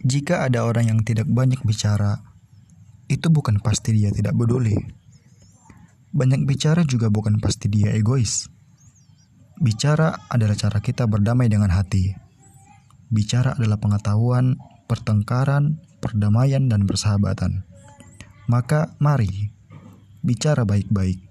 Jika ada orang yang tidak banyak bicara, itu bukan pasti dia tidak peduli. Banyak bicara juga bukan pasti dia egois. Bicara adalah cara kita berdamai dengan hati. Bicara adalah pengetahuan, pertengkaran, perdamaian, dan persahabatan. Maka, mari bicara baik-baik.